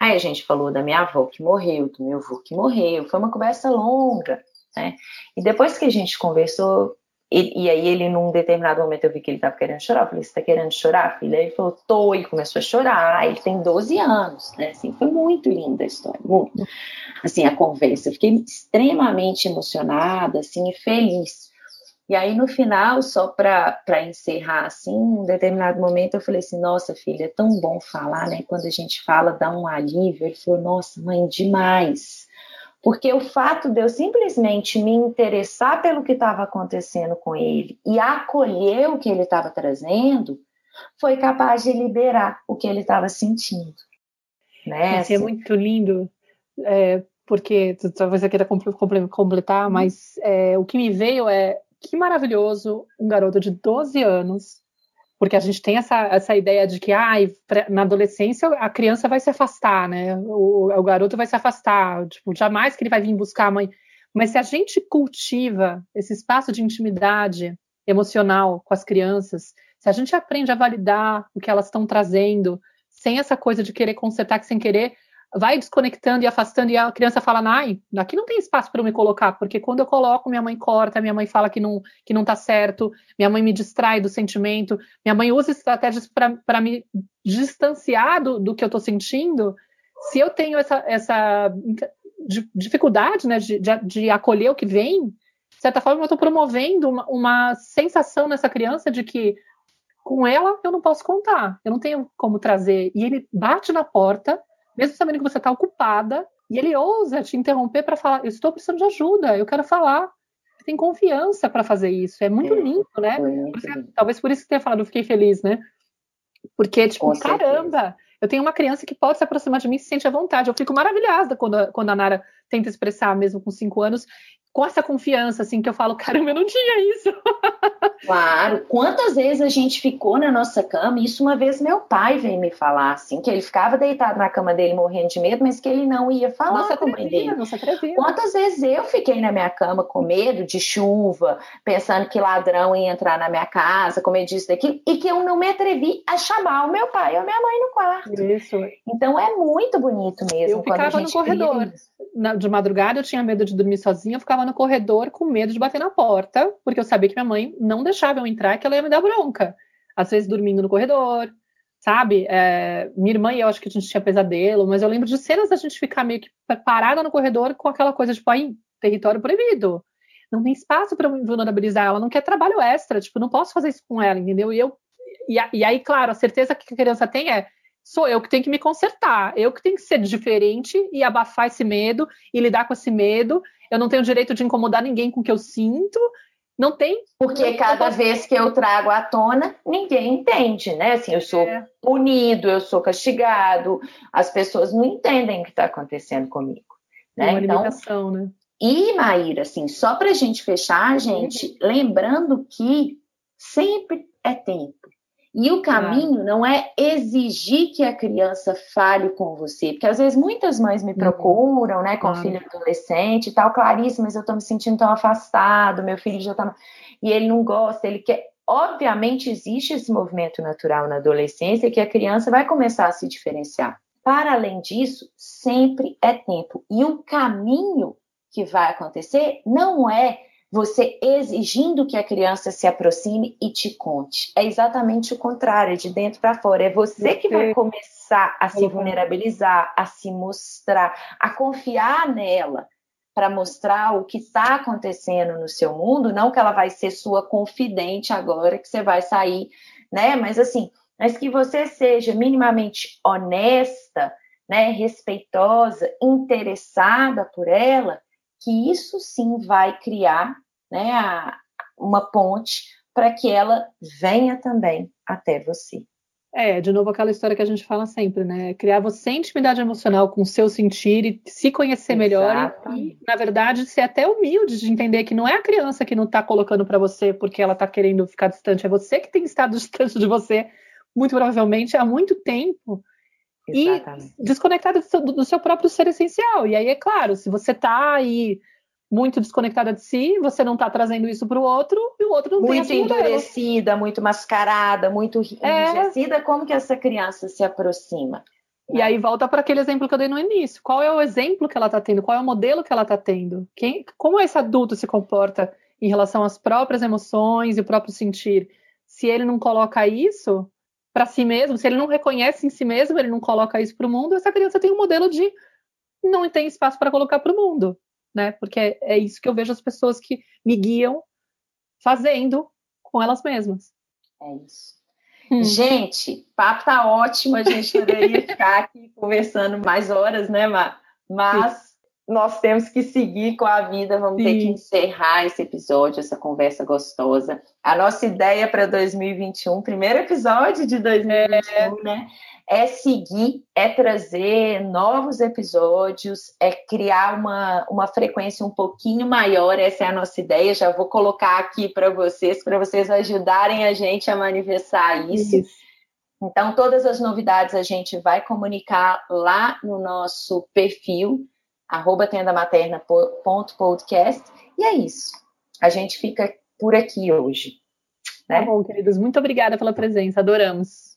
Aí a gente falou da minha avó que morreu, do meu avô que morreu, foi uma conversa longa, né? E depois que a gente conversou, e, e, aí ele, num determinado momento, eu vi que ele estava querendo chorar. Eu falei, você está querendo chorar, filha? Ele falou, tô. Ele começou a chorar. Ele tem 12 anos, né? Assim, foi muito linda a história, muito. Assim, a conversa. Eu fiquei extremamente emocionada, assim, e feliz. E aí, no final, só para encerrar, assim, um determinado momento, eu falei assim, nossa, filha, é tão bom falar, né? Quando a gente fala, dá um alívio. Ele falou, nossa, mãe, demais porque o fato de eu simplesmente me interessar pelo que estava acontecendo com ele e acolher o que ele estava trazendo, foi capaz de liberar o que ele estava sentindo. Né? Isso é assim. muito lindo, é, porque talvez você queira completar, mas é, o que me veio é que maravilhoso um garoto de 12 anos porque a gente tem essa, essa ideia de que ah, na adolescência a criança vai se afastar, né? O, o garoto vai se afastar, tipo, jamais que ele vai vir buscar a mãe. Mas se a gente cultiva esse espaço de intimidade emocional com as crianças, se a gente aprende a validar o que elas estão trazendo, sem essa coisa de querer consertar que sem querer, vai desconectando e afastando, e a criança fala, ai, aqui não tem espaço para eu me colocar, porque quando eu coloco, minha mãe corta, minha mãe fala que não, que não tá certo, minha mãe me distrai do sentimento, minha mãe usa estratégias para me distanciar do, do que eu tô sentindo. Se eu tenho essa, essa dificuldade né, de, de, de acolher o que vem, de certa forma eu estou promovendo uma, uma sensação nessa criança de que com ela eu não posso contar, eu não tenho como trazer. E ele bate na porta mesmo sabendo que você está ocupada, e ele ousa te interromper para falar: Eu estou precisando de ajuda, eu quero falar. Você tem confiança para fazer isso. É muito é, lindo, né? Muito. Talvez por isso que tenha falado, eu fiquei feliz, né? Porque, tipo, Com caramba, certeza. eu tenho uma criança que pode se aproximar de mim e se sente à vontade. Eu fico maravilhada quando a, quando a Nara tenta expressar, mesmo com cinco anos, com essa confiança, assim, que eu falo, caramba, eu não tinha isso. (laughs) Claro, quantas vezes a gente ficou na nossa cama, isso uma vez meu pai veio me falar, assim, que ele ficava deitado na cama dele morrendo de medo, mas que ele não ia falar nossa, com a mãe dele. Nossa, quantas vezes eu fiquei na minha cama com medo de chuva, pensando que ladrão ia entrar na minha casa, como eu disse daqui, e que eu não me atrevi a chamar o meu pai ou minha mãe no quarto. Isso. Então é muito bonito mesmo. Eu ficava no corredor. de madrugada eu tinha medo de dormir sozinha, eu ficava no corredor com medo de bater na porta, porque eu sabia que minha mãe não deixava eu entrar que ela ia me dar bronca. Às vezes dormindo no corredor, sabe? É, minha irmã e eu acho que a gente tinha pesadelo, mas eu lembro de cenas da gente ficar meio que parada no corredor com aquela coisa tipo, aí, território proibido. Não tem espaço para vulnerabilizar ela, não quer trabalho extra, tipo, não posso fazer isso com ela, entendeu? E eu e aí, claro, a certeza que a criança tem é sou eu que tenho que me consertar, eu que tenho que ser diferente e abafar esse medo e lidar com esse medo. Eu não tenho direito de incomodar ninguém com o que eu sinto. Não tem. Porque cada vez que eu trago à tona, ninguém entende, né? Assim, eu sou é. punido, eu sou castigado, as pessoas não entendem o que está acontecendo comigo. Né? É uma então, né? E, Maíra, assim, só para a gente fechar, gente, lembrando que sempre é tempo. E o caminho não é exigir que a criança fale com você, porque às vezes muitas mães me uhum. procuram, né, com filho adolescente e tal, Clarice, mas eu tô me sentindo tão afastado, meu filho já tá. E ele não gosta, ele quer. Obviamente existe esse movimento natural na adolescência que a criança vai começar a se diferenciar. Para além disso, sempre é tempo. E o caminho que vai acontecer não é você exigindo que a criança se aproxime e te conte. É exatamente o contrário, de dentro para fora. É você que vai começar a se vulnerabilizar, a se mostrar, a confiar nela para mostrar o que está acontecendo no seu mundo, não que ela vai ser sua confidente agora que você vai sair, né? Mas assim, mas que você seja minimamente honesta, né, respeitosa, interessada por ela, que isso sim vai criar né, a, uma ponte para que ela venha também até você. É, de novo aquela história que a gente fala sempre, né? Criar você intimidade emocional com o seu sentir e se conhecer melhor e, na verdade, ser até humilde de entender que não é a criança que não está colocando para você porque ela está querendo ficar distante, é você que tem estado (laughs) distante de você, muito provavelmente há muito tempo. Exatamente. E desconectado do seu, do seu próprio ser essencial. E aí, é claro, se você está aí muito desconectada de si, você não está trazendo isso para o outro e o outro não muito tem Muito endurecida, muito mascarada, muito é. enrijecida, como que essa criança se aproxima? E aí volta para aquele exemplo que eu dei no início. Qual é o exemplo que ela está tendo? Qual é o modelo que ela está tendo? Quem, como esse adulto se comporta em relação às próprias emoções e o próprio sentir? Se ele não coloca isso para si mesmo, se ele não reconhece em si mesmo, ele não coloca isso para o mundo, essa criança tem um modelo de não tem espaço para colocar para o mundo né? Porque é, é isso que eu vejo as pessoas que me guiam fazendo com elas mesmas. É isso. Hum. Gente, papo tá ótimo, a gente poderia (laughs) ficar aqui conversando mais horas, né, Mar? Mas Sim. Nós temos que seguir com a vida, vamos Sim. ter que encerrar esse episódio, essa conversa gostosa. A nossa ideia para 2021, primeiro episódio de 2021, é. né? É seguir, é trazer novos episódios, é criar uma, uma frequência um pouquinho maior. Essa é a nossa ideia. Já vou colocar aqui para vocês, para vocês ajudarem a gente a manifestar isso. isso. Então, todas as novidades a gente vai comunicar lá no nosso perfil arroba tendamaterna.podcast. E é isso. A gente fica por aqui hoje. Né? Tá bom, queridos. Muito obrigada pela presença. Adoramos.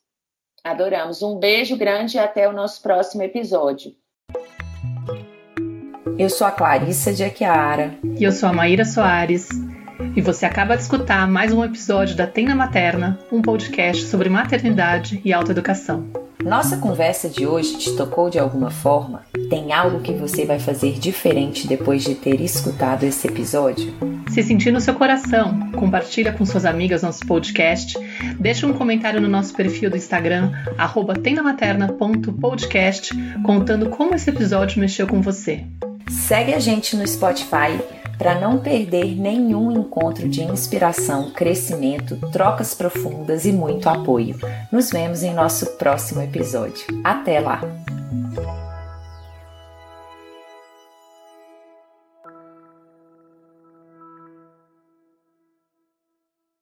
Adoramos. Um beijo grande e até o nosso próximo episódio. Eu sou a Clarissa de Aquiara. E eu sou a Maíra Soares. E você acaba de escutar mais um episódio da Tenda Materna, um podcast sobre maternidade e autoeducação. Nossa conversa de hoje te tocou de alguma forma? Tem algo que você vai fazer diferente depois de ter escutado esse episódio? Se sentir no seu coração, compartilha com suas amigas nosso podcast, deixa um comentário no nosso perfil do Instagram, tendamaterna.podcast, contando como esse episódio mexeu com você. Segue a gente no Spotify para não perder nenhum encontro de inspiração, crescimento, trocas profundas e muito apoio. Nos vemos em nosso próximo episódio. Até lá!